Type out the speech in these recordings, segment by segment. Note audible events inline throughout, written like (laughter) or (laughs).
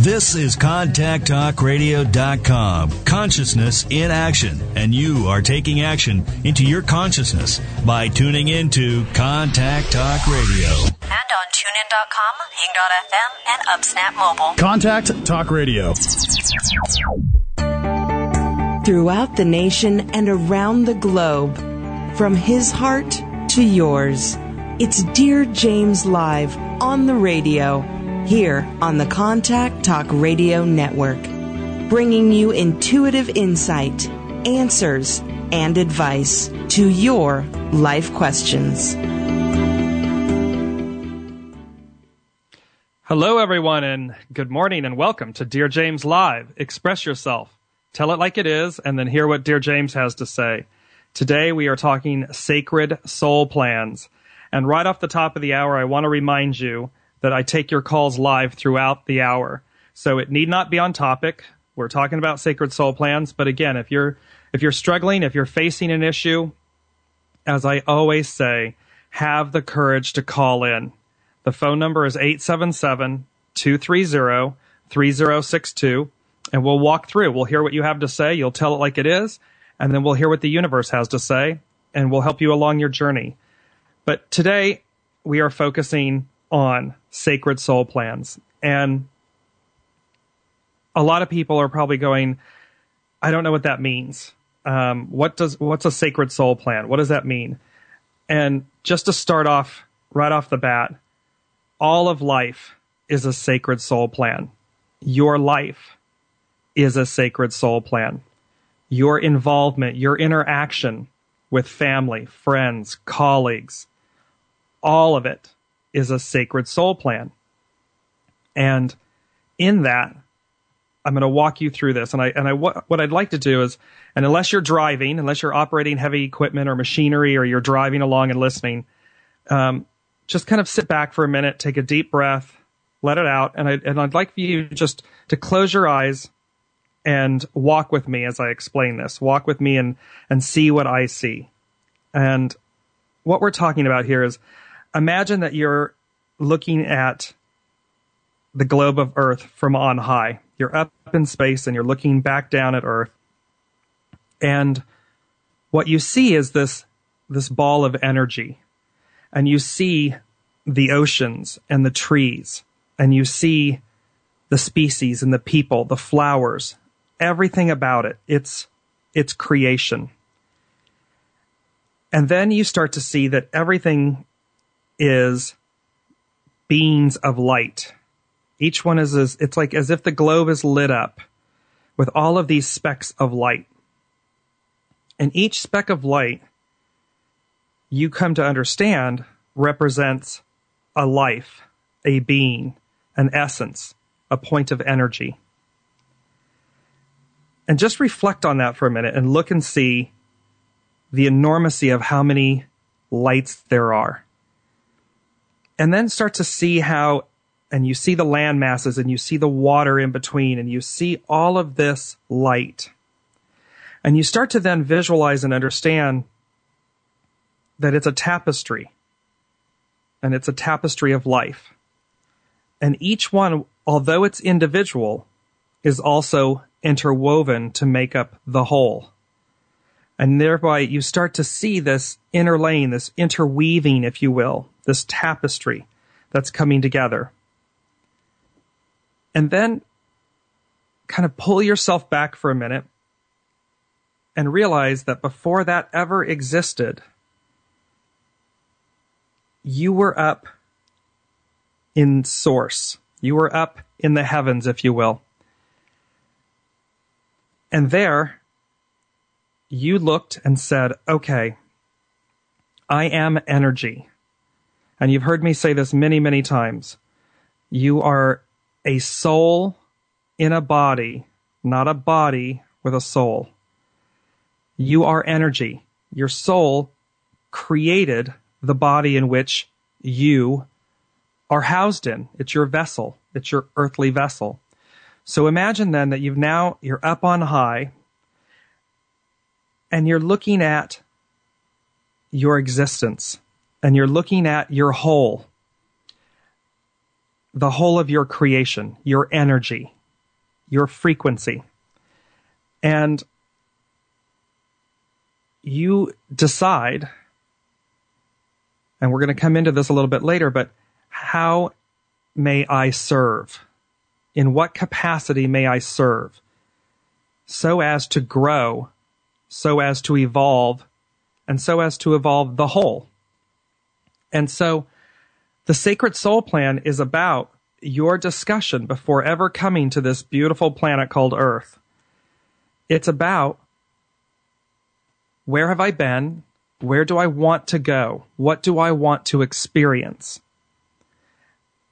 This is ContactTalkRadio.com. Consciousness in action. And you are taking action into your consciousness by tuning into Contact Talk Radio. And on TuneIn.com, Hing.fm, and UpSnap Mobile. Contact Talk Radio. Throughout the nation and around the globe, from his heart to yours, it's Dear James Live on the radio here on the Contact Talk Radio Network, bringing you intuitive insight, answers, and advice to your life questions. Hello, everyone, and good morning, and welcome to Dear James Live. Express yourself, tell it like it is, and then hear what Dear James has to say. Today, we are talking sacred soul plans. And right off the top of the hour, I want to remind you that I take your calls live throughout the hour. So it need not be on topic. We're talking about sacred soul plans, but again, if you're if you're struggling, if you're facing an issue, as I always say, have the courage to call in. The phone number is 877-230-3062 and we'll walk through. We'll hear what you have to say, you'll tell it like it is, and then we'll hear what the universe has to say and we'll help you along your journey. But today we are focusing on sacred soul plans. And a lot of people are probably going, I don't know what that means. Um, what does what's a sacred soul plan? What does that mean? And just to start off right off the bat, all of life is a sacred soul plan. Your life is a sacred soul plan. Your involvement, your interaction with family, friends, colleagues, all of it is a sacred soul plan. And in that, I'm going to walk you through this. And I, and I, what, what I'd like to do is, and unless you're driving, unless you're operating heavy equipment or machinery or you're driving along and listening, um, just kind of sit back for a minute, take a deep breath, let it out. And I, and I'd like for you just to close your eyes and walk with me as I explain this. Walk with me and, and see what I see. And what we're talking about here is imagine that you're looking at the globe of Earth from on high. You're up in space and you're looking back down at Earth. And what you see is this, this ball of energy. And you see the oceans and the trees. And you see the species and the people, the flowers, everything about it. It's, it's creation. And then you start to see that everything is beings of light. Each one is, as, it's like as if the globe is lit up with all of these specks of light. And each speck of light you come to understand represents a life, a being, an essence, a point of energy. And just reflect on that for a minute and look and see the enormity of how many lights there are and then start to see how and you see the land masses and you see the water in between and you see all of this light. And you start to then visualize and understand that it's a tapestry and it's a tapestry of life. And each one, although it's individual, is also interwoven to make up the whole. And thereby you start to see this interlaying, this interweaving, if you will, this tapestry that's coming together. And then kind of pull yourself back for a minute and realize that before that ever existed, you were up in source. You were up in the heavens, if you will. And there, you looked and said, okay, I am energy. And you've heard me say this many, many times. You are a soul in a body, not a body with a soul. You are energy. Your soul created the body in which you are housed in. It's your vessel. It's your earthly vessel. So imagine then that you've now, you're up on high and you're looking at your existence and you're looking at your whole. the whole of your creation, your energy, your frequency. And you decide, and we're going to come into this a little bit later, but how may I serve? In what capacity may I serve? So as to grow, so as to evolve, and so as to evolve the whole. And so the Sacred Soul Plan is about your discussion before ever coming to this beautiful planet called Earth. It's about where have I been? Where do I want to go? What do I want to experience?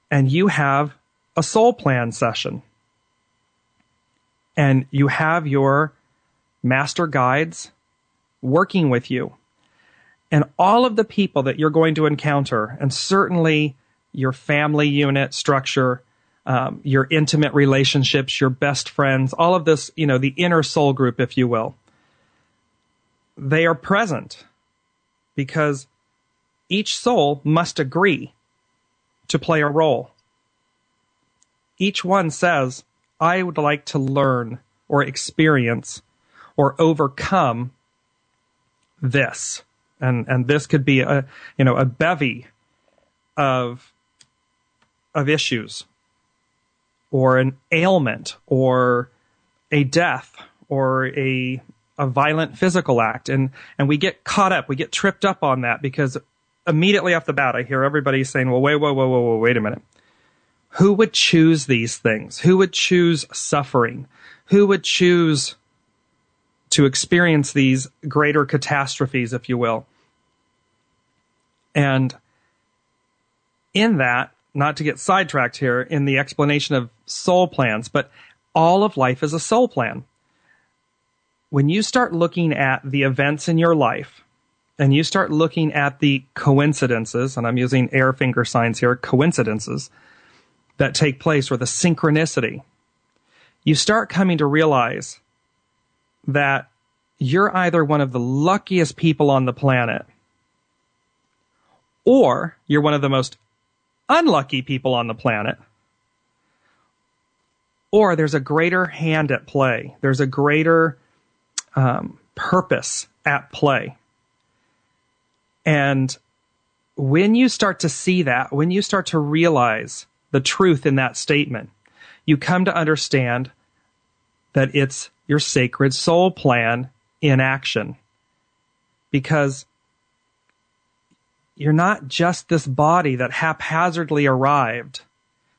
And you have a soul plan session. And you have your master guides working with you. And all of the people that you're going to encounter, and certainly your family unit structure, um, your intimate relationships, your best friends, all of this, you know, the inner soul group, if you will, they are present because each soul must agree to play a role. Each one says, I would like to learn or experience or overcome this. And, and this could be a, you know, a bevy of, of issues or an ailment or a death or a, a violent physical act. And, and we get caught up, we get tripped up on that because immediately off the bat, I hear everybody saying, well, wait, whoa, whoa, whoa, whoa, wait a minute. Who would choose these things? Who would choose suffering? Who would choose to experience these greater catastrophes, if you will? And in that, not to get sidetracked here in the explanation of soul plans, but all of life is a soul plan. When you start looking at the events in your life and you start looking at the coincidences, and I'm using air finger signs here, coincidences that take place or the synchronicity, you start coming to realize that you're either one of the luckiest people on the planet or you're one of the most unlucky people on the planet, or there's a greater hand at play. There's a greater um, purpose at play. And when you start to see that, when you start to realize the truth in that statement, you come to understand that it's your sacred soul plan in action. Because you're not just this body that haphazardly arrived,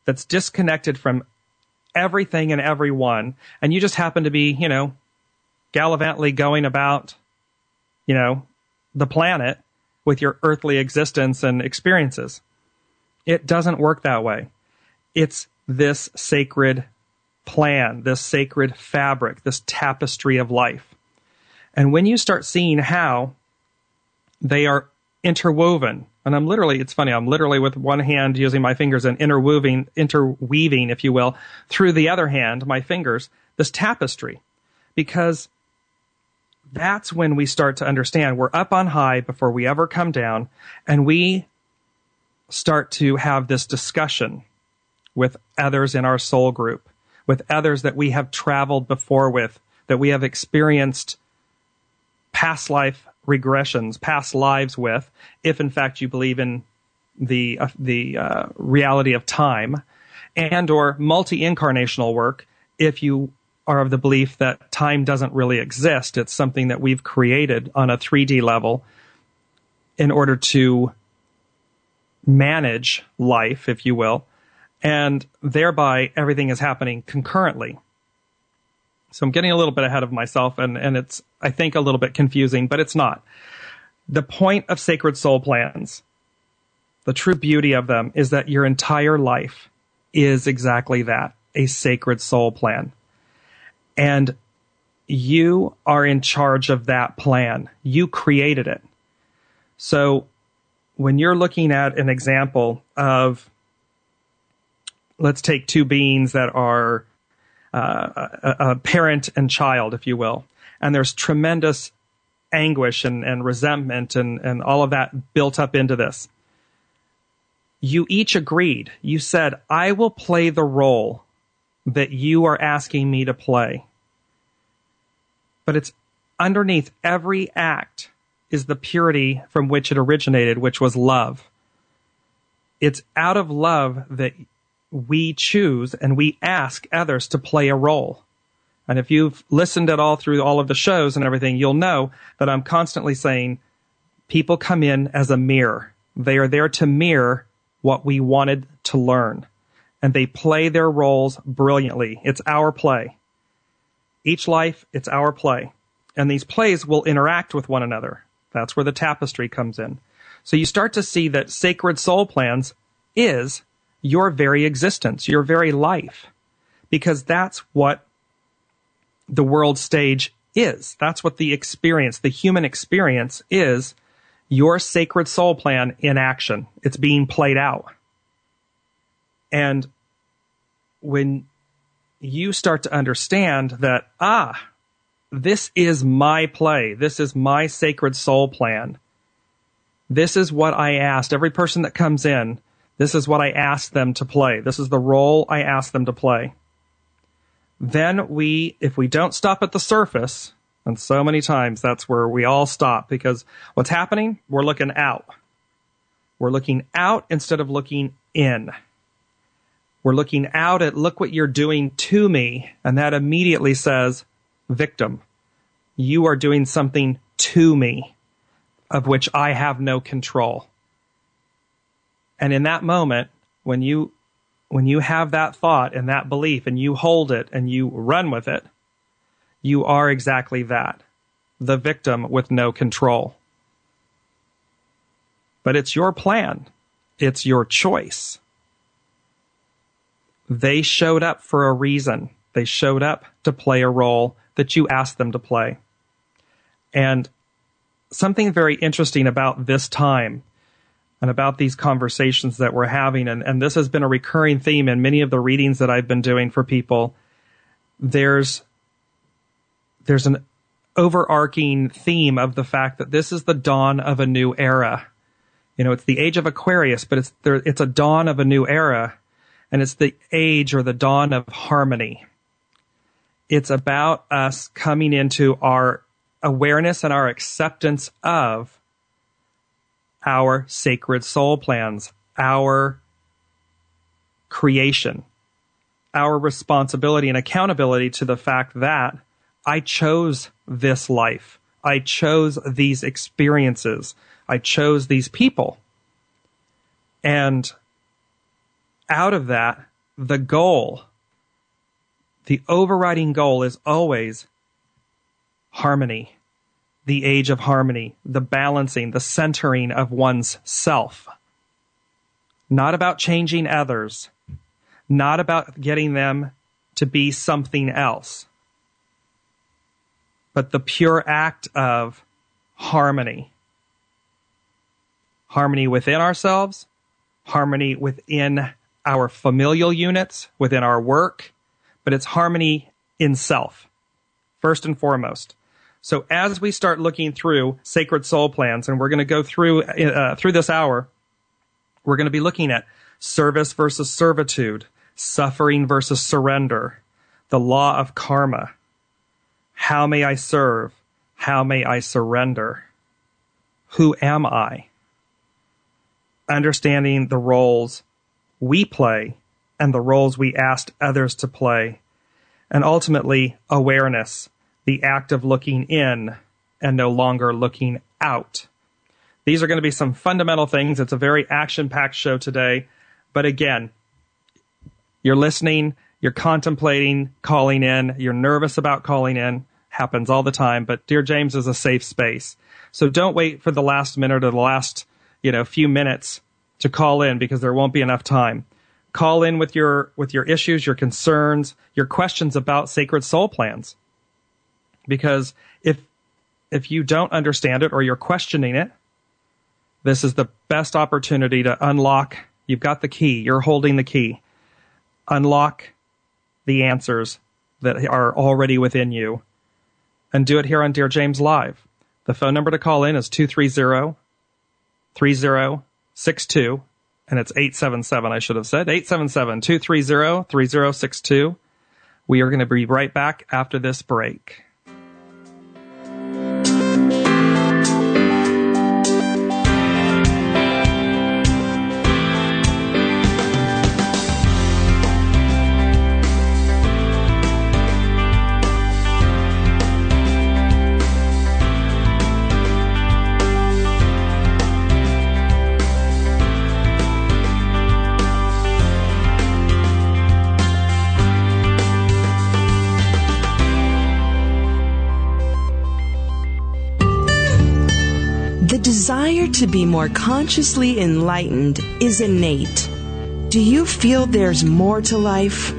that's disconnected from everything and everyone, and you just happen to be, you know, gallivantly going about, you know, the planet with your earthly existence and experiences. It doesn't work that way. It's this sacred plan, this sacred fabric, this tapestry of life. And when you start seeing how they are interwoven. And I'm literally, it's funny, I'm literally with one hand using my fingers and interweaving, interweaving, if you will, through the other hand, my fingers, this tapestry. Because that's when we start to understand we're up on high before we ever come down and we start to have this discussion with others in our soul group, with others that we have traveled before with, that we have experienced past life regressions, past lives with, if in fact you believe in the uh, the uh, reality of time, and or multi incarnational work, if you are of the belief that time doesn't really exist, it's something that we've created on a 3D level in order to manage life, if you will, and thereby everything is happening concurrently. So I'm getting a little bit ahead of myself and, and it's, I think, a little bit confusing, but it's not. The point of sacred soul plans, the true beauty of them is that your entire life is exactly that a sacred soul plan. And you are in charge of that plan. You created it. So when you're looking at an example of, let's take two beings that are uh, a, a, parent and child, if you will. And there's tremendous anguish and, and resentment and, and all of that built up into this. you each agreed. You said, I will play the role that you are asking me to play. But it's underneath every act is the purity from which it originated, which was love. It's out of love that we choose and we ask others to play a role. And if you've listened at all through all of the shows and everything, you'll know that I'm constantly saying people come in as a mirror. They are there to mirror what we wanted to learn. And they play their roles brilliantly. It's our play. Each life, it's our play. And these plays will interact with one another. That's where the tapestry comes in. So you start to see that sacred soul plans is your very existence, your very life, because that's what the world stage is. That's what the experience, the human experience is your sacred soul plan in action. It's being played out. And when you start to understand that, ah, this is my play. This is my sacred soul plan. This is what I asked every person that comes in. This is what I asked them to play. This is the role I asked them to play. Then we, if we don't stop at the surface, and so many times that's where we all stop because what's happening? We're looking out. We're looking out instead of looking in. We're looking out at look what you're doing to me. And that immediately says victim. You are doing something to me of which I have no control. And in that moment, when you when you have that thought and that belief and you hold it and you run with it, you are exactly that the victim with no control. But it's your plan, it's your choice. They showed up for a reason. They showed up to play a role that you asked them to play. And something very interesting about this time and about these conversations that we're having, and, and this has been a recurring theme in many of the readings that I've been doing for people. There's there's an overarching theme of the fact that this is the dawn of a new era. You know, it's the age of Aquarius, but it's there, it's a dawn of a new era, and it's the age or the dawn of harmony. It's about us coming into our awareness and our acceptance of our sacred soul plans, our creation, our responsibility and accountability to the fact that I chose this life. I chose these experiences. I chose these people. And out of that, the goal, the overriding goal is always harmony, the age of harmony, the balancing, the centering of one's self. Not about changing others, not about getting them to be something else but the pure act of harmony. Harmony within ourselves, harmony within our familial units, within our work, but it's harmony in self, first and foremost. So as we start looking through sacred soul plans, and we're going to go through uh, through this hour, we're going to be looking at service versus servitude, suffering versus surrender, the law of karma, how may I serve? How may I surrender? Who am I? Understanding the roles we play and the roles we asked others to play. And ultimately, awareness, the act of looking in and no longer looking out. These are going to be some fundamental things. It's a very action packed show today. But again, you're listening, you're contemplating calling in, you're nervous about calling in happens all the time, but Dear James is a safe space. So don't wait for the last minute or the last, you know, few minutes to call in because there won't be enough time. Call in with your with your issues, your concerns, your questions about sacred soul plans. Because if if you don't understand it or you're questioning it, this is the best opportunity to unlock. You've got the key. You're holding the key. Unlock the answers that are already within you and do it here on Dear James Live. The phone number to call in is 230 3062, and it's 877, I should have said, 877 230 3062. We are going to be right back after this break. Desire to be more consciously enlightened is innate. Do you feel there's more to life?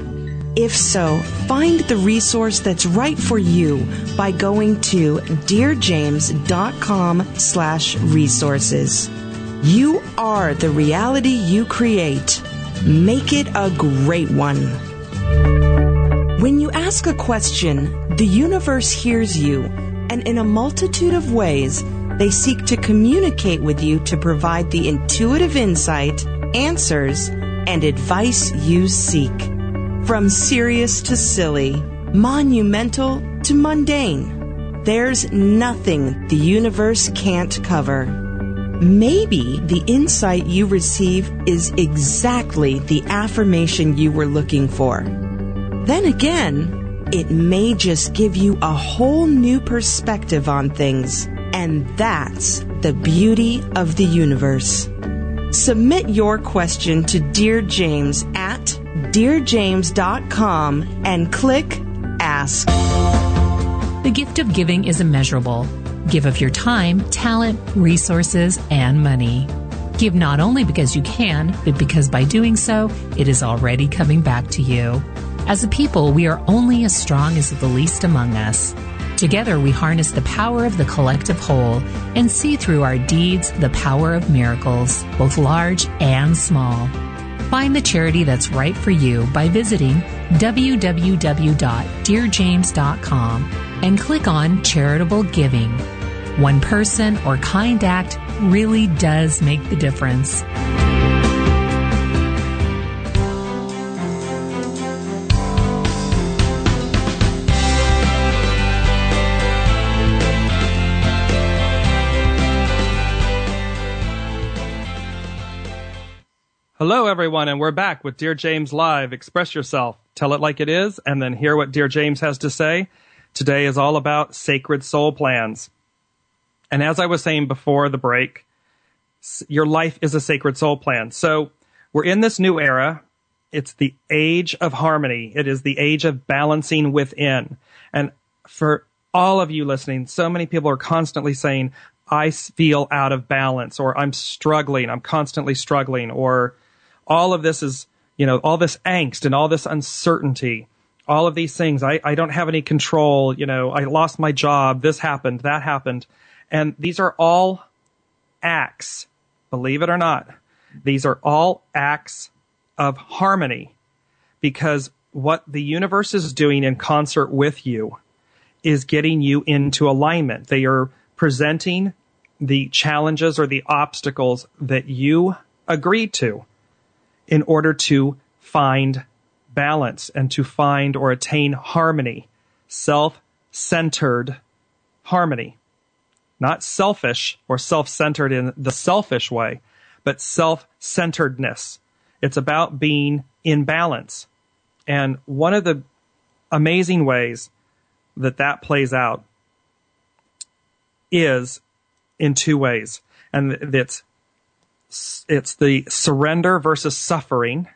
If so, find the resource that's right for you by going to dearjames.com slash resources. You are the reality you create. Make it a great one. When you ask a question, the universe hears you, and in a multitude of ways, they seek to communicate with you to provide the intuitive insight, answers, and advice you seek. From serious to silly, monumental to mundane, there's nothing the universe can't cover. Maybe the insight you receive is exactly the affirmation you were looking for. Then again, it may just give you a whole new perspective on things and that's the beauty of the universe. Submit your question to Dear James at dearjames.com and click Ask. The gift of giving is immeasurable. Give of your time, talent, resources, and money. Give not only because you can, but because by doing so, it is already coming back to you. As a people, we are only as strong as the least among us. Together, we harness the power of the collective whole and see through our deeds the power of miracles, both large and small. Find the charity that's right for you by visiting www.dearjames.com and click on Charitable Giving. One person or kind act really does make the difference. Hello, everyone, and we're back with Dear James Live. Express yourself, tell it like it is, and then hear what Dear James has to say. Today is all about sacred soul plans. And as I was saying before the break, your life is a sacred soul plan. So we're in this new era. It's the age of harmony. It is the age of balancing within. And for all of you listening, so many people are constantly saying, I feel out of balance, or I'm struggling, I'm constantly struggling, or all of this is, you know, all this angst and all this uncertainty, all of these things. I, I don't have any control. You know, I lost my job. This happened. That happened. And these are all acts, believe it or not. These are all acts of harmony because what the universe is doing in concert with you is getting you into alignment. They are presenting the challenges or the obstacles that you agreed to in order to find balance and to find or attain harmony, self-centered harmony. Not selfish or self-centered in the selfish way, but self-centeredness. It's about being in balance. And one of the amazing ways that that plays out is in two ways. And it's it's the surrender versus suffering,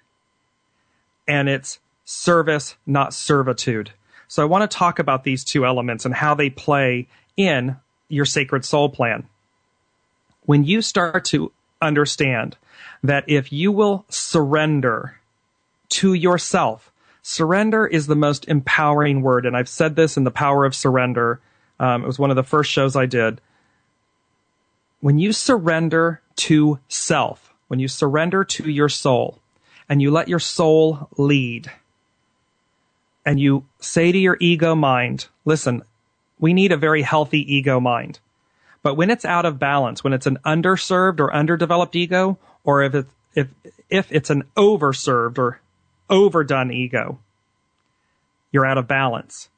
and it's service, not servitude. So I want to talk about these two elements and how they play in your sacred soul plan. When you start to understand that if you will surrender to yourself, surrender is the most empowering word. And I've said this in the power of surrender. Um, it was one of the first shows I did when you surrender to self, when you surrender to your soul, and you let your soul lead, and you say to your ego mind, listen, we need a very healthy ego mind. But when it's out of balance, when it's an underserved or underdeveloped ego, or if it's if if it's an overserved or overdone ego, you're out of balance.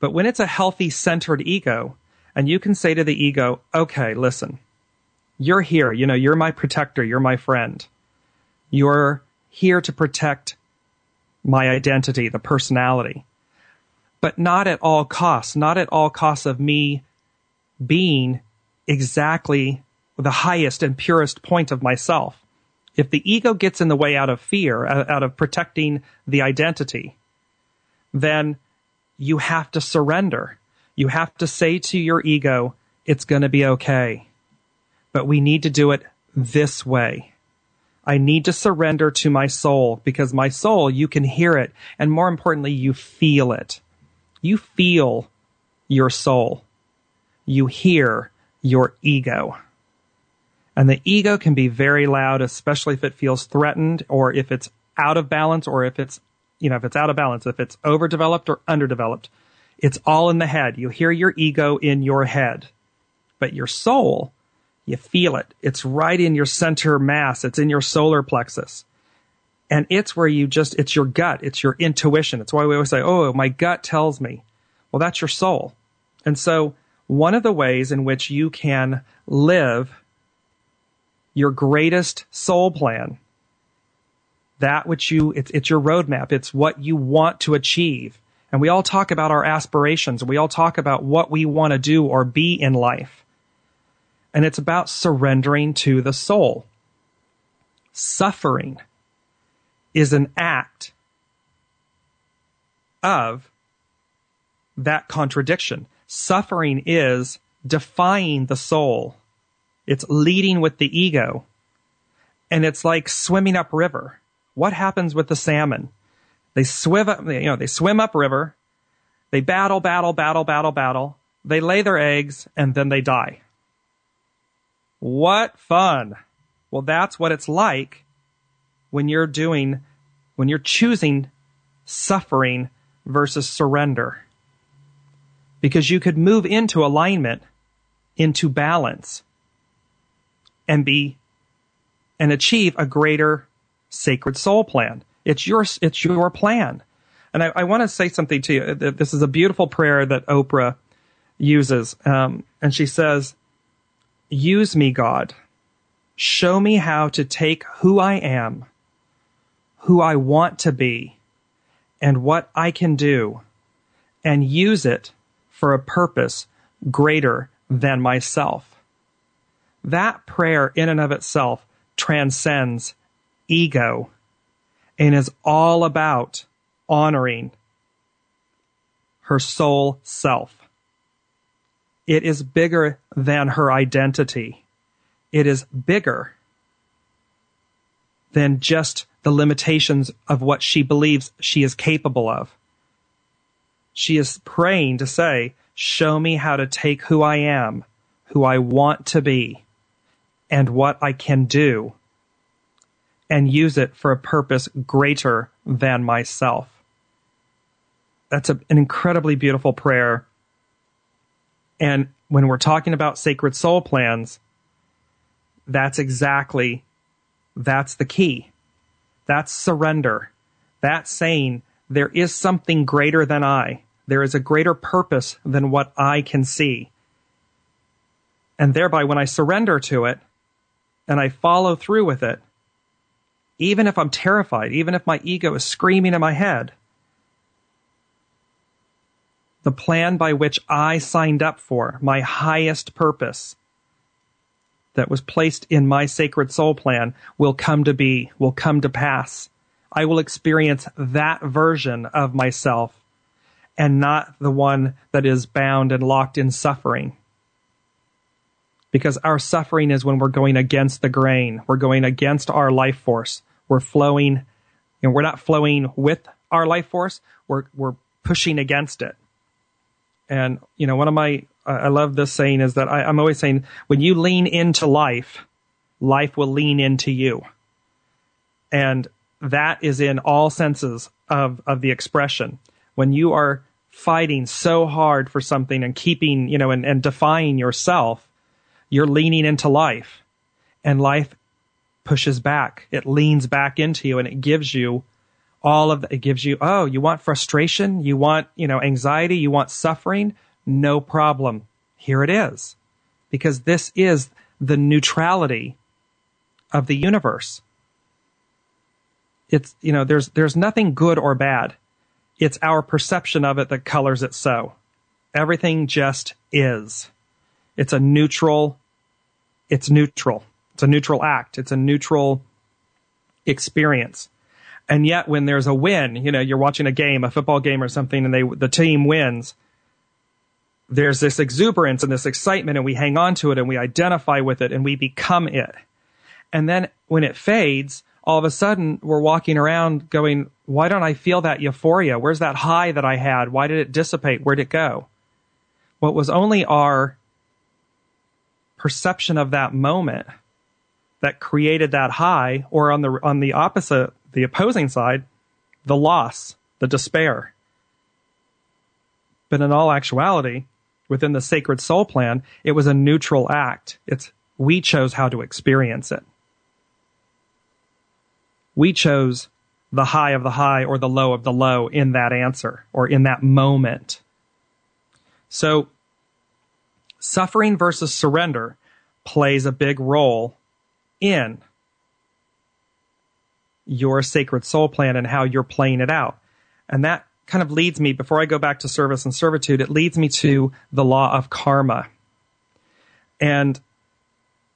But when it's a healthy centered ego, and you can say to the ego, okay, listen, you're here. You know, you're my protector. You're my friend. You're here to protect my identity, the personality, but not at all costs, not at all costs of me being exactly the highest and purest point of myself. If the ego gets in the way out of fear, uh, out of protecting the identity, then you have to surrender. You have to say to your ego, it's going to be okay. But we need to do it this way. I need to surrender to my soul because my soul, you can hear it. And more importantly, you feel it. You feel your soul. You hear your ego. And the ego can be very loud, especially if it feels threatened or if it's out of balance or if it's, you know, if it's out of balance, if it's overdeveloped or underdeveloped. It's all in the head. You hear your ego in your head. But your soul, you feel it. It's right in your center mass. It's in your solar plexus. And it's where you just, it's your gut. It's your intuition. It's why we always say, oh, my gut tells me. Well, that's your soul. And so one of the ways in which you can live your greatest soul plan. That which you, it's, it's your roadmap. It's what you want to achieve. And we all talk about our aspirations. We all talk about what we want to do or be in life. And it's about surrendering to the soul. Suffering is an act of that contradiction. Suffering is defying the soul it's leading with the ego. And it's like swimming upriver. What happens with the salmon? They swim up, you know, they swim upriver. They battle, battle, battle, battle, battle. They lay their eggs and then they die. What fun. Well, that's what it's like when you're doing, when you're choosing suffering versus surrender. Because you could move into alignment, into balance and be and achieve a greater sacred soul plan. It's your it's your plan. And I, I want to say something to you. This is a beautiful prayer that Oprah uses, um, and she says, "Use me, God. Show me how to take who I am, who I want to be, and what I can do, and use it for a purpose greater than myself." that prayer in and of itself transcends ego and is all about honoring her soul self. It is bigger than her identity. It is bigger than just the limitations of what she believes she is capable of. She is praying to say, show me how to take who I am, who I want to be, and what I can do and use it for a purpose greater than myself. That's a, an incredibly beautiful prayer. And when we're talking about sacred soul plans, that's exactly, that's the key. That's surrender. That's saying there is something greater than I. There is a greater purpose than what I can see. And thereby, when I surrender to it, and I follow through with it, even if I'm terrified, even if my ego is screaming in my head, the plan by which I signed up for, my highest purpose that was placed in my sacred soul plan, will come to be, will come to pass. I will experience that version of myself and not the one that is bound and locked in suffering because our suffering is when we're going against the grain. We're going against our life force. We're flowing, and we're not flowing with our life force. We're, we're pushing against it. And, you know, one of my, I love this saying is that I, I'm always saying when you lean into life, life will lean into you. And that is in all senses of, of the expression. When you are fighting so hard for something and keeping, you know, and, and defying yourself, you're leaning into life and life pushes back. It leans back into you and it gives you all of the, it gives you, oh, you want frustration? You want, you know, anxiety? You want suffering? No problem. Here it is. Because this is the neutrality of the universe. It's, you know, there's, there's nothing good or bad. It's our perception of it that colors it so. Everything just is. It's a neutral, it's neutral. It's a neutral act. It's a neutral experience. And yet when there's a win, you know, you're watching a game, a football game or something, and they, the team wins, there's this exuberance and this excitement and we hang on to it and we identify with it and we become it. And then when it fades, all of a sudden we're walking around going, why don't I feel that euphoria? Where's that high that I had? Why did it dissipate? Where'd it go? What was only our perception of that moment that created that high, or on the on the opposite, the opposing side, the loss, the despair. But in all actuality, within the sacred soul plan, it was a neutral act. It's we chose how to experience it. We chose the high of the high or the low of the low in that answer or in that moment. So suffering versus surrender plays a big role in your sacred soul plan and how you're playing it out. And that kind of leads me, before I go back to service and servitude, it leads me to the law of karma. And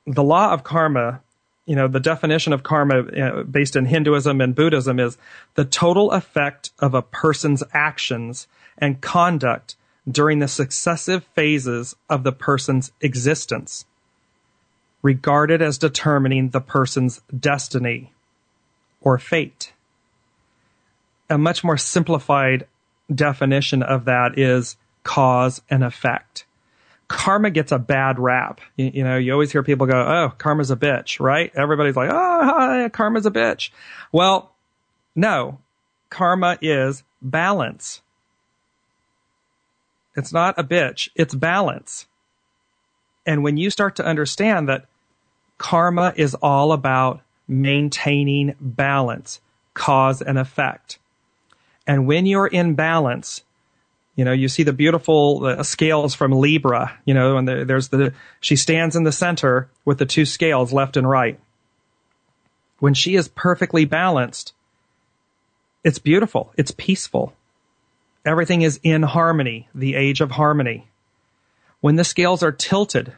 the law of karma, you know, the definition of karma uh, based in Hinduism and Buddhism is the total effect of a person's actions and conduct during the successive phases of the person's existence, regarded as determining the person's destiny or fate. A much more simplified definition of that is cause and effect. Karma gets a bad rap. You, you, know, you always hear people go, "Oh, karma's a bitch," right? Everybody's like, "Oh, karma's a bitch." Well, no. Karma is balance. It's not a bitch, it's balance. And when you start to understand that karma is all about maintaining balance, cause and effect. And when you're in balance, you know, you see the beautiful uh, scales from Libra, you know, and the, there's the, she stands in the center with the two scales left and right. When she is perfectly balanced, it's beautiful. It's peaceful. Everything is in harmony, the age of harmony. When the scales are tilted,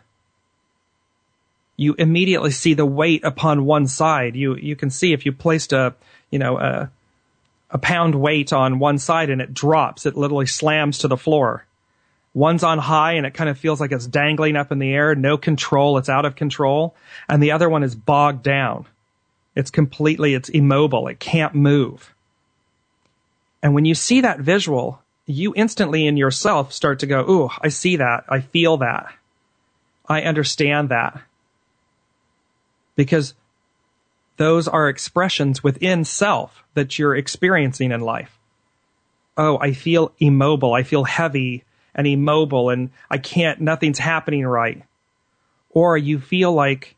you immediately see the weight upon one side. You, you can see if you placed a, you know, a, a pound weight on one side and it drops, it literally slams to the floor. One's on high and it kind of feels like it's dangling up in the air, no control, it's out of control. And the other one is bogged down. It's completely, it's immobile. It can't move. And when you see that visual, you instantly in yourself start to go, Ooh, I see that. I feel that. I understand that. Because those are expressions within self that you're experiencing in life. Oh, I feel immobile. I feel heavy and immobile and I can't, nothing's happening right. Or you feel like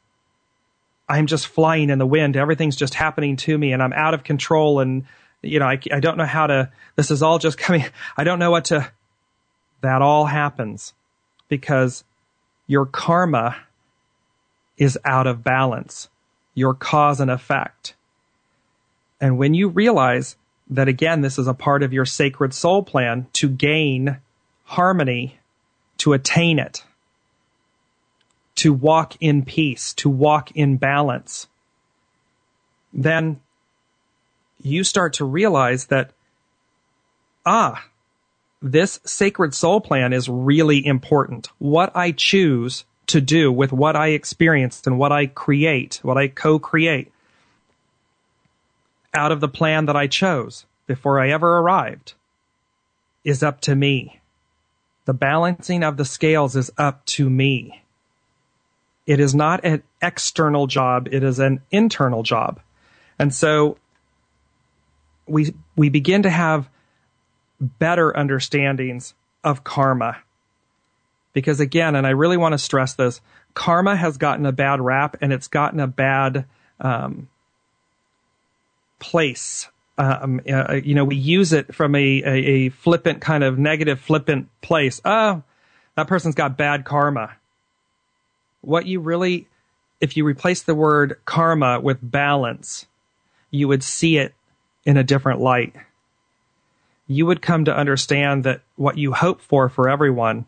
I'm just flying in the wind. Everything's just happening to me and I'm out of control and you know, I, I don't know how to, this is all just (laughs) coming, I don't know what to, that all happens because your karma is out of balance, your cause and effect. And when you realize that again, this is a part of your sacred soul plan to gain harmony, to attain it, to walk in peace, to walk in balance, then you start to realize that, ah, this sacred soul plan is really important. What I choose to do with what I experienced and what I create, what I co-create out of the plan that I chose before I ever arrived is up to me. The balancing of the scales is up to me. It is not an external job. It is an internal job. And so we we begin to have better understandings of karma. Because again, and I really want to stress this, karma has gotten a bad rap and it's gotten a bad um, place. Um, uh, you know, we use it from a, a, a, flippant kind of negative, flippant place. Oh, that person's got bad karma. What you really, if you replace the word karma with balance, you would see it in a different light. You would come to understand that what you hope for for everyone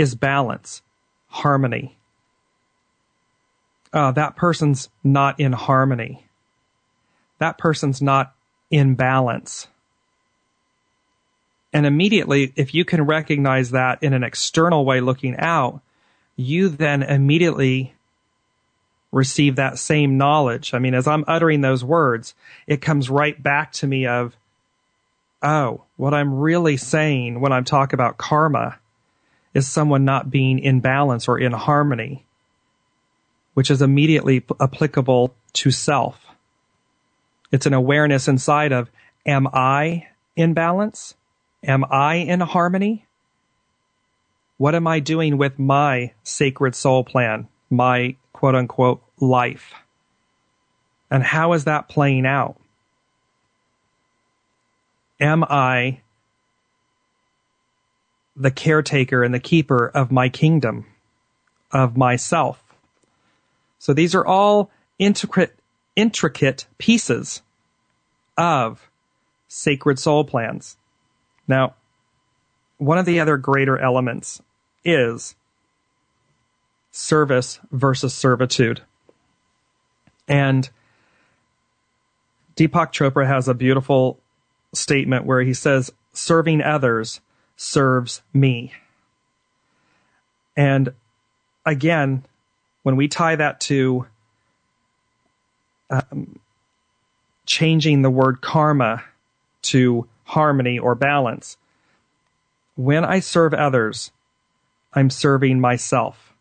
is balance, harmony. Uh, that person's not in harmony. That person's not in balance. And immediately, if you can recognize that in an external way looking out, you then immediately receive that same knowledge. I mean, as I'm uttering those words, it comes right back to me of, oh, what I'm really saying when I'm talking about karma is someone not being in balance or in harmony, which is immediately p- applicable to self. It's an awareness inside of, am I in balance? Am I in harmony? What am I doing with my sacred soul plan, my quote unquote life? And how is that playing out? Am I the caretaker and the keeper of my kingdom, of myself? So these are all intricate, intricate pieces of sacred soul plans. Now, one of the other greater elements is service versus servitude. And Deepak Chopra has a beautiful statement where he says, serving others serves me. And again, when we tie that to um, changing the word karma to harmony or balance, when I serve others, I'm serving myself.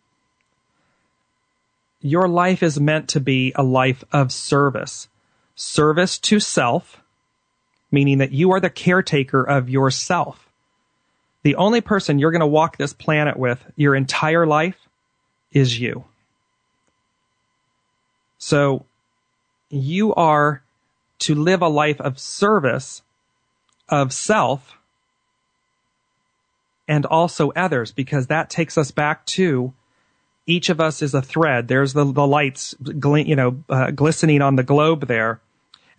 Your life is meant to be a life of service. Service to self, meaning that you are the caretaker of yourself. The only person you're going to walk this planet with your entire life is you. So you are to live a life of service, of self, and also others, because that takes us back to each of us is a thread. There's the, the lights, you know, uh, glistening on the globe there,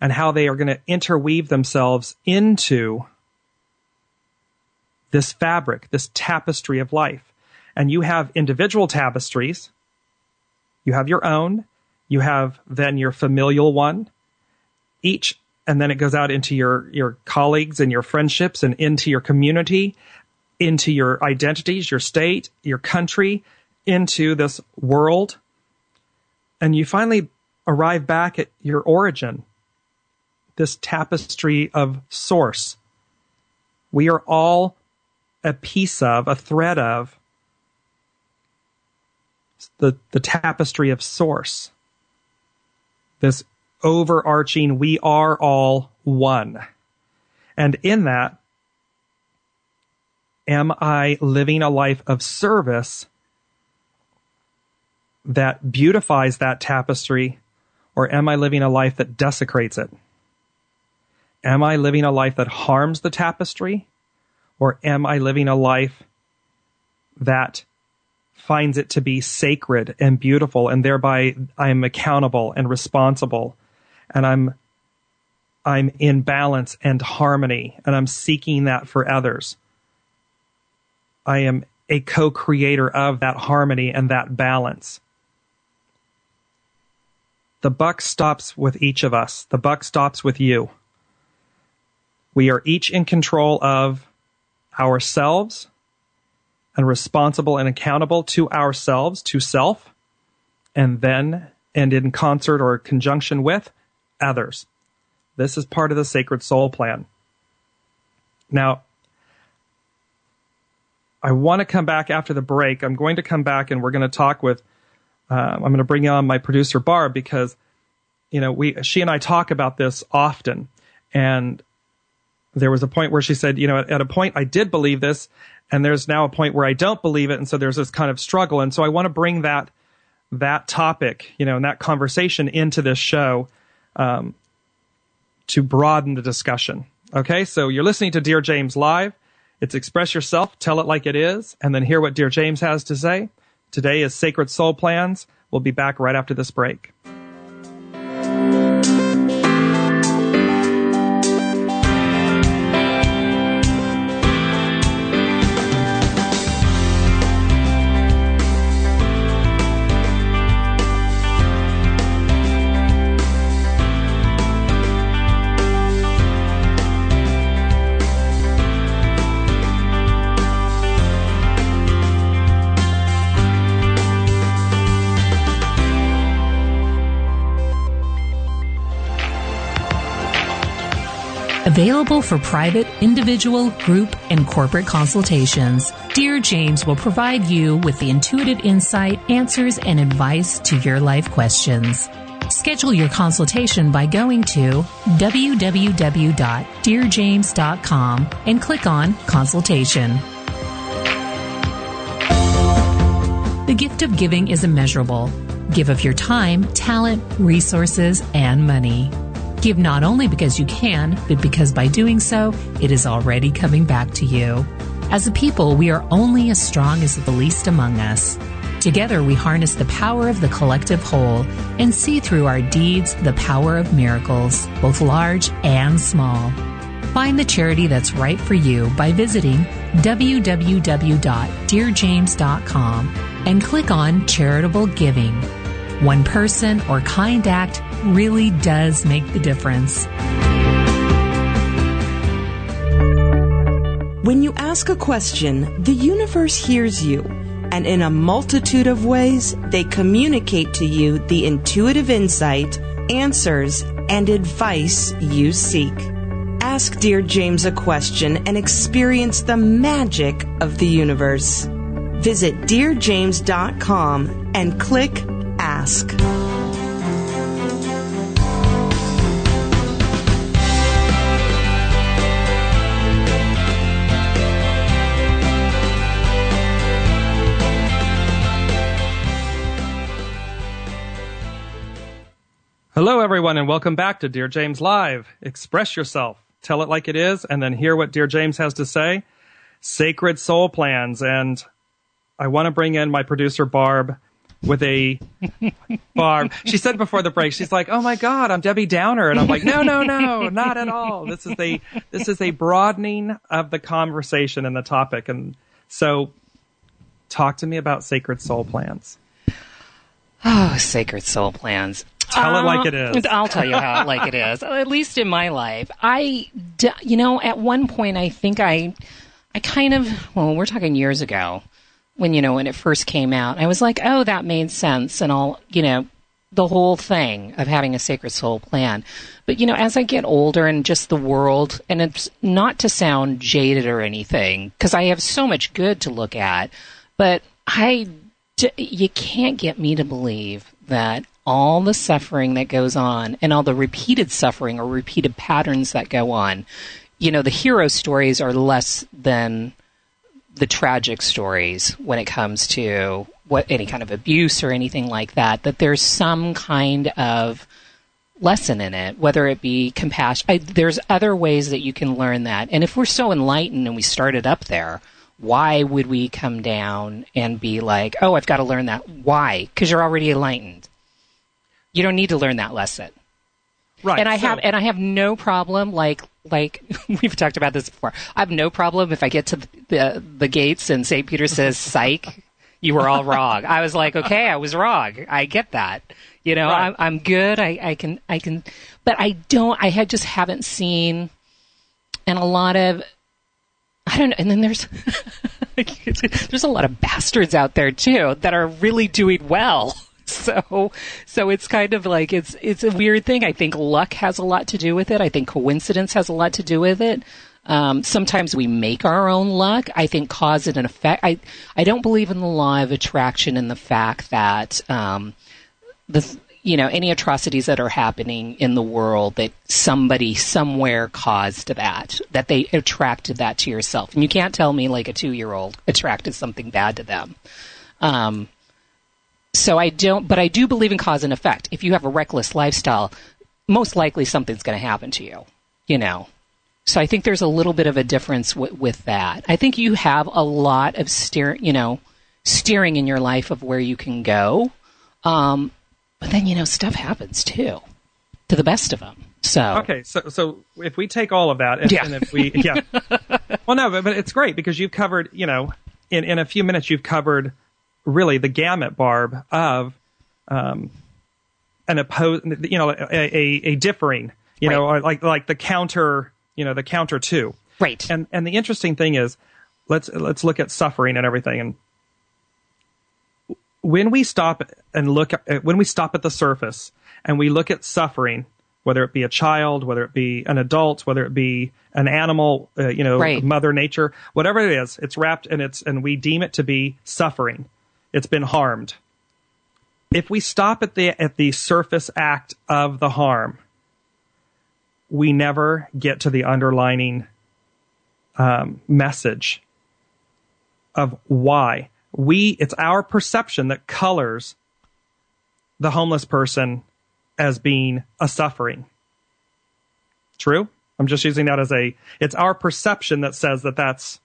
and how they are going to interweave themselves into this fabric, this tapestry of life. And you have individual tapestries. You have your own. You have then your familial one. Each, and then it goes out into your, your colleagues and your friendships and into your community into your identities, your state, your country, into this world. And you finally arrive back at your origin, this tapestry of source. We are all a piece of, a thread of the, the tapestry of source. This overarching, we are all one. And in that, am I living a life of service that beautifies that tapestry, or am I living a life that desecrates it? Am I living a life that harms the tapestry, or am I living a life that finds it to be sacred and beautiful, and thereby I'm accountable and responsible, and I'm I'm in balance and harmony, and I'm seeking that for others. I am a co-creator of that harmony and that balance. The buck stops with each of us. The buck stops with you. We are each in control of ourselves and responsible and accountable to ourselves, to self, and then, and in concert or conjunction with others. This is part of the sacred soul plan. Now, I want to come back after the break. I'm going to come back and we're going to talk with. Uh, I'm going to bring on my producer Barb because, you know, we she and I talk about this often, and there was a point where she said, you know, at, at a point I did believe this, and there's now a point where I don't believe it, and so there's this kind of struggle, and so I want to bring that that topic, you know, and that conversation into this show um, to broaden the discussion. Okay, so you're listening to Dear James Live. It's express yourself, tell it like it is, and then hear what Dear James has to say. Today is Sacred Soul Plans. We'll be back right after this break. Available for private, individual, group, and corporate consultations, Dear James will provide you with the intuitive insight, answers, and advice to your life questions. Schedule your consultation by going to www.dearjames.com and click on Consultation. The gift of giving is immeasurable. Give of your time, talent, resources, and money. Give not only because you can, but because by doing so, it is already coming back to you. As a people, we are only as strong as the least among us. Together, we harness the power of the collective whole and see through our deeds the power of miracles, both large and small. Find the charity that's right for you by visiting www.dearjames.com and click on Charitable Giving. One person or kind act really does make the difference. When you ask a question, the universe hears you, and in a multitude of ways, they communicate to you the intuitive insight, answers, and advice you seek. Ask Dear James a question and experience the magic of the universe. Visit DearJames.com and click Ask. Hello, everyone, and welcome back to Dear James Live. Express yourself, tell it like it is, and then hear what Dear James has to say. Sacred Soul Plans. And I want to bring in my producer, Barb, with a (laughs) Barb. She said before the break, she's like, "Oh my God, I'm Debbie Downer," and I'm like, "No, no, no, not at all. This is a this is a broadening of the conversation and the topic." And so, talk to me about Sacred Soul Plans. Oh, Sacred Soul Plans. Tell it like it is. Uh, (laughs) I'll tell you how like it is. At least in my life, I, you know, at one point I think I, I kind of, well, we're talking years ago, when you know when it first came out. I was like, oh, that made sense, and all, you know, the whole thing of having a sacred soul plan. But you know, as I get older and just the world, and it's not to sound jaded or anything, because I have so much good to look at, but I, you can't get me to believe that all the suffering that goes on and all the repeated suffering or repeated patterns that go on, you know, the hero stories are less than the tragic stories when it comes to what any kind of abuse or anything like that. That there's some kind of lesson in it, whether it be compassion. I, there's other ways that you can learn that. And if we're so enlightened and we started up there, why would we come down and be like, oh, I've got to learn that? Why? Because you're already enlightened. You don't need to learn that lesson. Right. And I so- have and I have no problem like like (laughs) we've talked about this before. I have no problem if I get to the the, the gates and St. Peter says (laughs) psych, you were all wrong. I was like, okay, I was wrong. I get that. You know, Right. I'm I'm good. I I can I can but I don't I had just haven't seen and a lot of I don't know. And then there's (laughs) there's a lot of bastards out there too that are really doing well. (laughs) So so it's kind of like it's it's a weird thing. I think luck has a lot to do with it. I think coincidence has a lot to do with it. Um, sometimes we make our own luck. I think cause and effect. I I don't believe in the law of attraction and the fact that um, the you know any atrocities that are happening in the world that somebody somewhere caused that that they attracted that to yourself and you can't tell me like a two year old attracted something bad to them um, So I don't, but I do believe in cause and effect. If you have a reckless lifestyle, most likely something's going to happen to you, you know. So I think there's a little bit of a difference w- with that. I think you have a lot of steer, you know, steering in your life of where you can go. Um, but then, you know, stuff happens too, to the best of them. So Okay, so so if we take all of that, and, Yeah. and if we, yeah, (laughs) well, no, but, but it's great because you've covered, you know, in in a few minutes you've covered really the gamut, Barb, of um, an oppose, you know, a, a, a differing, you know, like like the counter, you know, the counter to, right. and and the interesting thing is, let's let's look at suffering and everything, and when we stop and look at when we stop at the surface and we look at suffering, whether it be a child, whether it be an adult, whether it be an animal, uh, you know, Right. Mother Nature, whatever it is, it's wrapped and it's and we deem it to be suffering. It's been harmed. If we stop at the at the surface act of the harm, we never get to the underlining um, message of why. We it's our perception that colors the homeless person as being a suffering. True? I'm just using that as a it's our perception that says that that's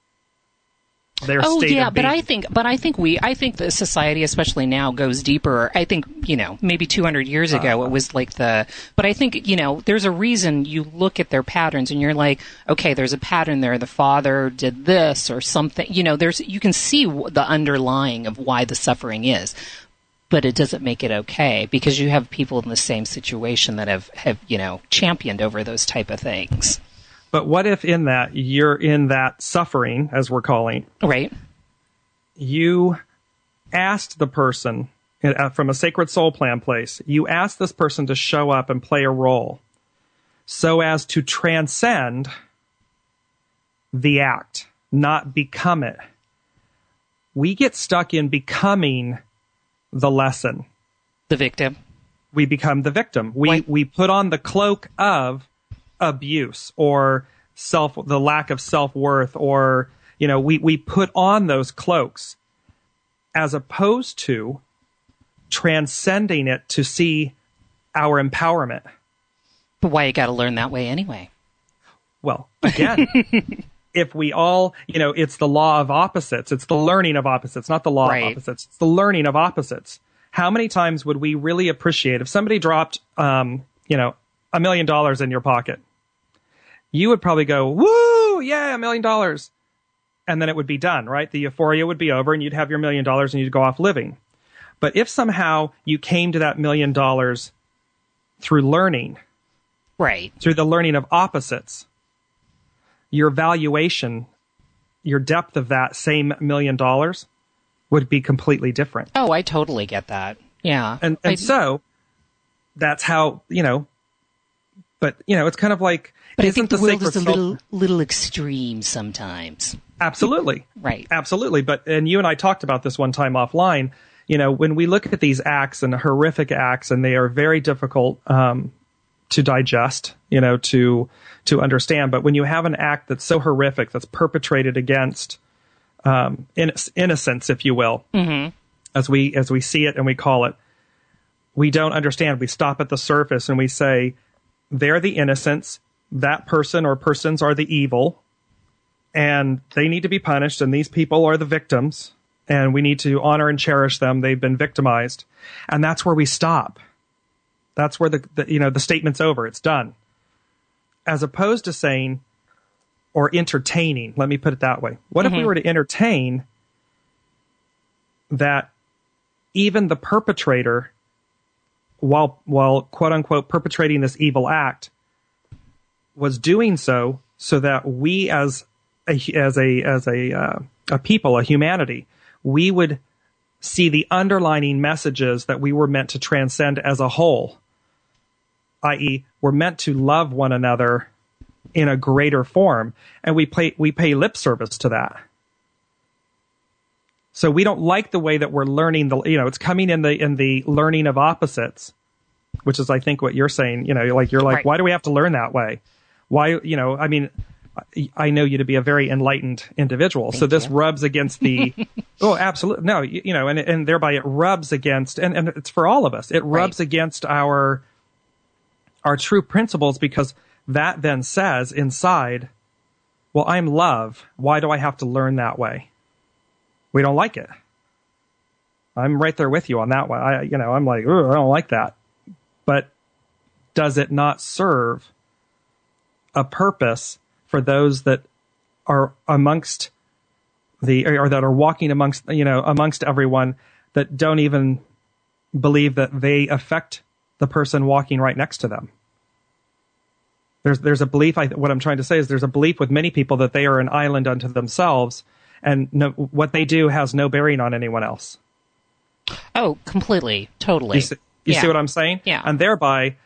their Oh state yeah, but. I think, but I think we, I think the society, especially now, goes deeper. I think you know, maybe 200 years ago, Uh-huh. it was like the. But I think you know, there's a reason you look at their patterns and you're like, okay, there's a pattern there. The father did this or something. You know, there's you can see the underlying of why the suffering is. But it doesn't make it okay because you have people in the same situation that have, have you know championed over those type of things, but what if in that you're in that suffering as we're calling right? you asked the person uh, from a sacred soul plan place, you asked this person to show up and play a role so as to transcend the act, not become it. We get stuck in becoming the lesson. The victim, We become the victim. We we put on the cloak of abuse or self the lack of self-worth or you know we we put on those cloaks as opposed to transcending it to see our empowerment. But why you got to learn that way anyway? well again (laughs) if we all you know it's the law of opposites. It's the learning of opposites not the law Right. of opposites. It's the learning of opposites. How many times would we really appreciate if somebody dropped um you know a million dollars in your pocket you would probably go woo yeah a million dollars and then it would be done right the euphoria would be over and you'd have your million dollars and you'd go off living but if somehow you came to that million dollars through learning Right. through the learning of opposites, your valuation, your depth of that same million dollars would be completely different. Oh, I totally get that. Yeah. And and I- so that's how, you know, but you know, it's kind of like but I think the, world is a little little extreme sometimes. Absolutely. Right. Absolutely. But, and you and I talked about this one time offline. You know, when we look at these acts and horrific acts, and they are very difficult um, to digest, you know, to to understand. But when you have an act that's so horrific, that's perpetrated against um, in, innocence, if you will, as we as we see it and we call it, we don't understand. We stop at the surface and we say, they're the innocents. That person or persons are the evil. And they need to be punished and these people are the victims. And we need to honor and cherish them. They've been victimized. And that's where we stop. That's where the, the you know the statement's over. It's done. As opposed to saying or entertaining let me put it that way. What if we mm-hmm. were to entertain that even the perpetrator while while quote unquote perpetrating this evil act was doing so so that we as a, as a as a uh, a people, a humanity, we would see the underlining messages that we were meant to transcend as a whole. I.e., we're meant to love one another in a greater form, and we pay we pay lip service to that. So we don't like the way that we're learning the you know it's coming in the in the learning of opposites, which is I think what you're saying. You know, like you're like Right. why do we have to learn that way? Why you know I mean I- know you to be a very enlightened individual. so this rubs against the, (laughs) oh, absolutely. No, you, you know, and, and thereby it rubs against, and, and it's for all of us. It rubs Right. against our, our true principles because that then says inside, well, I'm love. Why do I have to learn that way? We don't like it. I'm right there with you on that one. I, you know, I'm like, "Ugh, I don't like that. But does it not serve a purpose for those that are amongst the, or that are walking amongst, you know, amongst everyone that don't even believe that they affect the person walking right next to them? There's, there's a belief, I, what I'm trying to say is there's a belief with many people that they are an island unto themselves and no, what they do has no bearing on anyone else. Oh, completely, totally. You, see, you Yeah. see what I'm saying? Yeah. And thereby,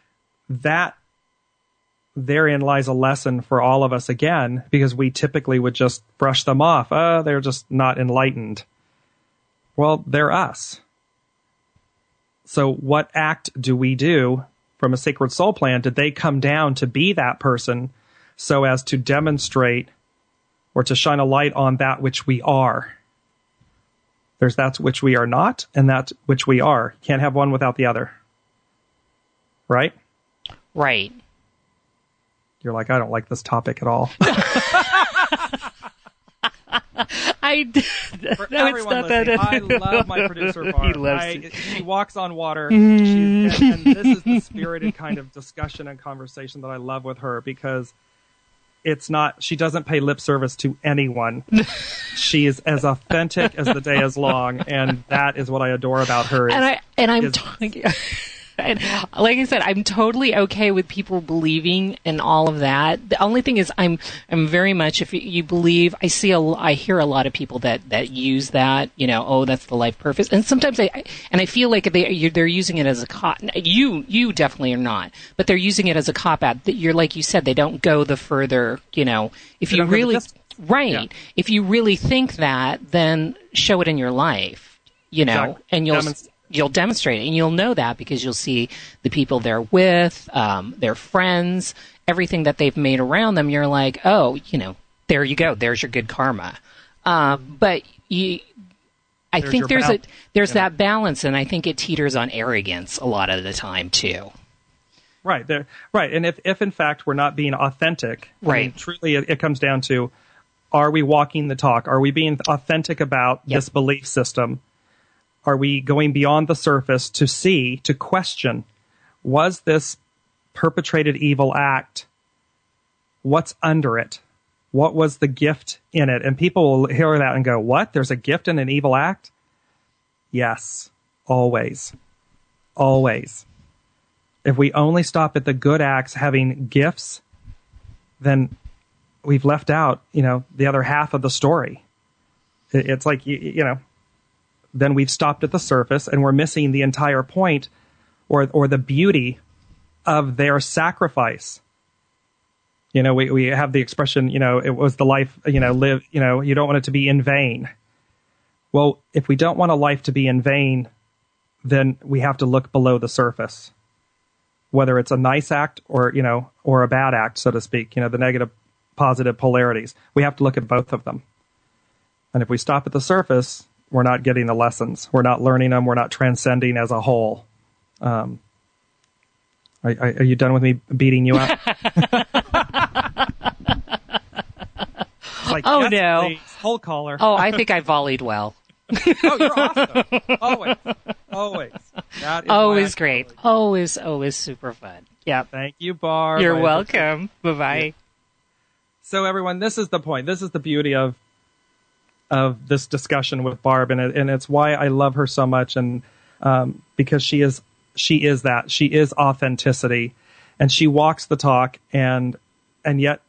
that therein lies a lesson for all of us again, because we typically would just brush them off. Uh, they're just not enlightened. Well, they're us. So, what act do we do from a sacred soul plan? Did they come down to be that person so as to demonstrate or to shine a light on that which we are? There's that which we are not and that which we are. You Can't have one without the other. Right? right. You're like, I don't like this topic at all. (laughs) I For no, it's not that. listening, I love my producer (laughs) Barb. He loves I, it. She walks on water. Mm-hmm. She's, and, and this is the spirited kind of discussion and conversation that I love with her because it's not. She doesn't pay lip service to anyone. (laughs) she is as authentic as the day is long, and that is what I adore about her. is- and I and I'm is- talking. (laughs) And like I said, I'm totally okay with people believing in all of that. The only thing is, I'm I'm very much if you believe. I see a I hear a lot of people that that use that. You know, oh, that's the life purpose. And sometimes I and I feel like they they're using it as a cop. You you definitely are not, but they're using it as a cop out. That You're like you said, they don't go the further. You know, if They you don't go the really right, Yeah. if you really think that, then show it in your life. You know, Exactly. and you'll Demonst- you'll demonstrate it and you'll know that because you'll see the people they're with um, their friends everything that they've made around them you're like oh you know there you go there's your good karma um, but you i There's think there's bal- a there's know. that balance and i think it teeters on arrogance a lot of the time too Right there, right. And if, if in fact we're not being authentic, I mean, Right. truly, it, it comes down to: Are we walking the talk? Are we being authentic about Yep. this belief system? Are we going beyond the surface to see, to question, was this perpetrated evil act? What's under it? What was the gift in it? And people will hear that and go, "What? There's a gift in an evil act?" Yes, always, always if we only stop at the good acts having gifts, then we've left out, you know, the other half of the story. It's like, you, you know, then we've stopped at the surface and we're missing the entire point or, or the beauty of their sacrifice. You know, we, we have the expression, you know, it was the life, you know, live, you know, you don't want it to be in vain. Well, if we don't want a life to be in vain, then we have to look below the surface whether it's a nice act or you know or a bad act so to speak you know the negative positive polarities we have to look at both of them and if we stop at the surface we're not getting the lessons. We're not learning them we're not transcending as a whole. Um, are, are you done with me beating you up? (laughs) Like, Oh, yes, no. please. whole caller. Oh i think i volleyed well. (laughs) Oh you're awesome. (laughs) Always. Always. That is always great. always always super fun. Yeah. thank you barb. You're I welcome. bye-bye. So everyone this is the point. This is the beauty of of this discussion with barb and, it, and it's why i love her so much and um, because she is she is that. She is authenticity. And she walks the talk and and yet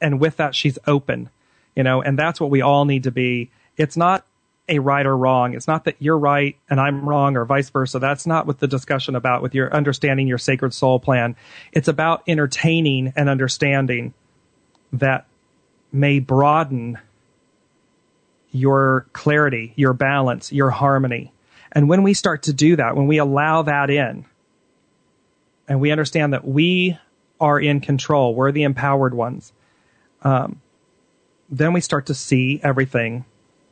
and with that she's open you know and that's what we all need to be. It's not a right or wrong. It's not that you're right and i'm wrong or vice versa. That's not what the discussion about with your understanding your sacred soul plan. It's about entertaining and understanding that may broaden your clarity, your balance, your harmony. And when we start to do that, when we allow that in, and we understand that we are in control, we're the empowered ones, um, then we start to see everything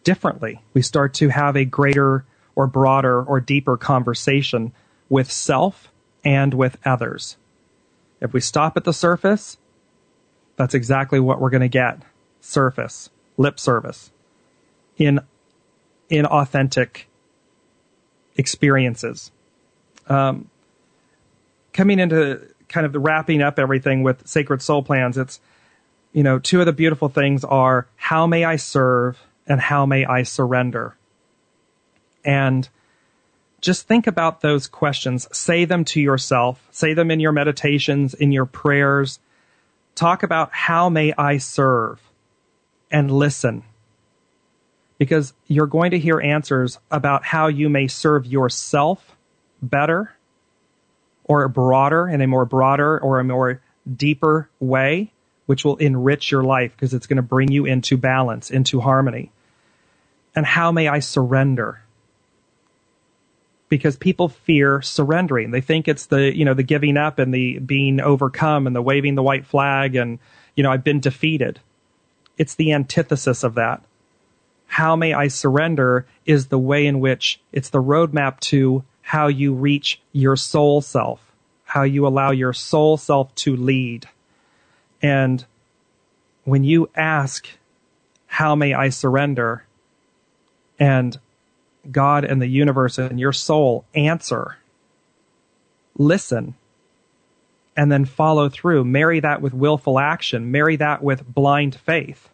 differently. We start to have a greater or broader or deeper conversation with self and with others. If we stop at the surface, that's exactly what we're going to get. Surface, lip service in, in authentic experiences. Um, coming into kind of the wrapping up everything with sacred soul plans, it's, you know, two of the beautiful things are how may I serve and how may I surrender? And just think about those questions. Say them to yourself. Say them in your meditations, in your prayers. Talk about how may I serve and listen. Because you're going to hear answers about how you may serve yourself better or broader in a more broader or a more deeper way, which will enrich your life because it's going to bring you into balance, into harmony. And how may I surrender? Because people fear surrendering. They think it's the, you know, the giving up and the being overcome and the waving the white flag and, you know, I've been defeated. It's the antithesis of that. How may I surrender is the way in which it's the roadmap to how you reach your soul self, how you allow your soul self to lead. And when you ask, How may I surrender? and God and the universe and your soul answer, listen, and then follow through. Marry that with willful action, marry that with blind faith.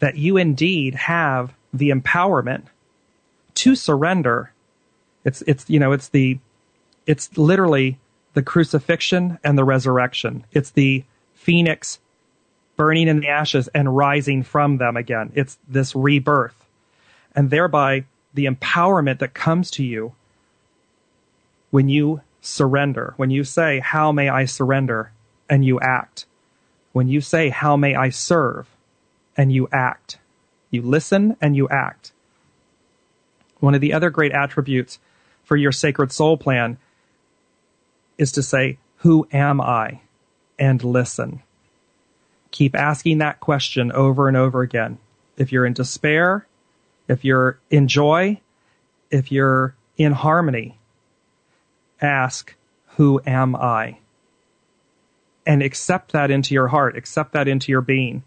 That you indeed have the empowerment to surrender it's it's you know it's the it's literally the crucifixion and the resurrection. It's the phoenix burning in the ashes and rising from them again. It's this rebirth. And thereby the empowerment that comes to you when you surrender, when you say, How may I surrender? and you act. When you say, How may I serve? And you act. You listen and you act. One of the other great attributes for your sacred soul plan is to say, Who am I? and listen. Keep asking that question over and over again. If you're in despair, if you're in joy, if you're in harmony, ask, Who am I? And accept that into your heart, accept that into your being.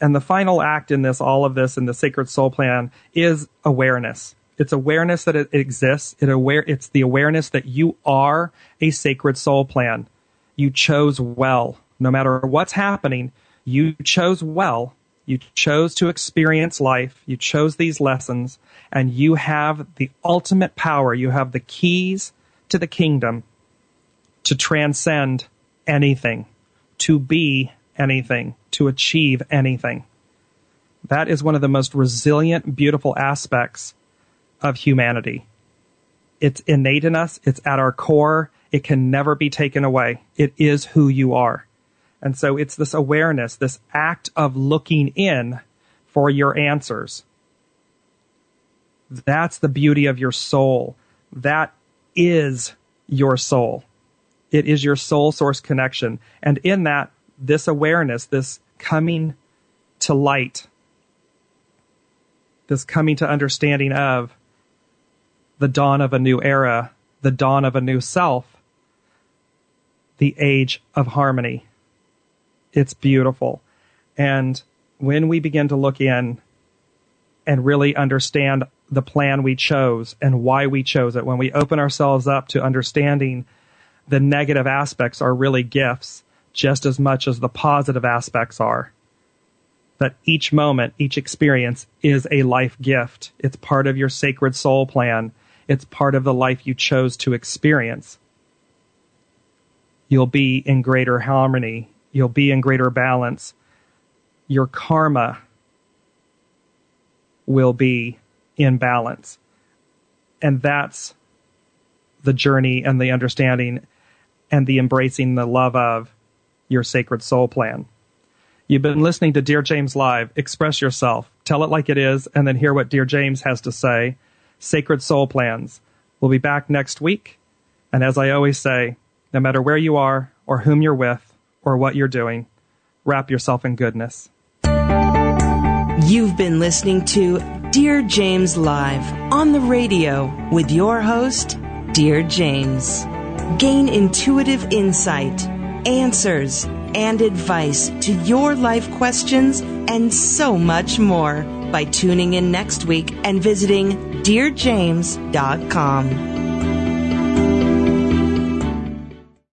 And the final act in this, all of this in the sacred soul plan is awareness. It's awareness that it exists. It aware, it's the awareness that you are a sacred soul plan. You chose well. No matter what's happening, you chose well. You chose to experience life. You chose these lessons and you have the ultimate power. You have the keys to the kingdom to transcend anything, to be anything, to achieve anything. That is one of the most resilient, beautiful aspects of humanity. It's innate in us. It's at our core. It can never be taken away. It is who you are. And so it's this awareness, this act of looking in for your answers. That's the beauty of your soul. That is your soul. It is your soul source connection. And in that, this awareness, this coming to light, this coming to understanding of the dawn of a new era, the dawn of a new self, the age of harmony. It's beautiful. And when we begin to look in and really understand the plan we chose and why we chose it, when we open ourselves up to understanding the negative aspects are really gifts just as much as the positive aspects are. That each moment, each experience is a life gift. It's part of your sacred soul plan. It's part of the life you chose to experience. You'll be in greater harmony. You'll be in greater balance. Your karma will be in balance. And that's the journey and the understanding and the embracing the love of your sacred soul plan. You've been listening to Dear James Live. Express yourself. Tell it like it is, and then hear what Dear James has to say Sacred Soul Plans. We'll be back next week. And as I always say, no matter where you are, or whom you're with, or what you're doing, wrap yourself in goodness. You've been listening to Dear James Live on the radio with your host, Dear James. Gain intuitive insight, answers, and advice to your life questions and so much more by tuning in next week and visiting DearJames.com.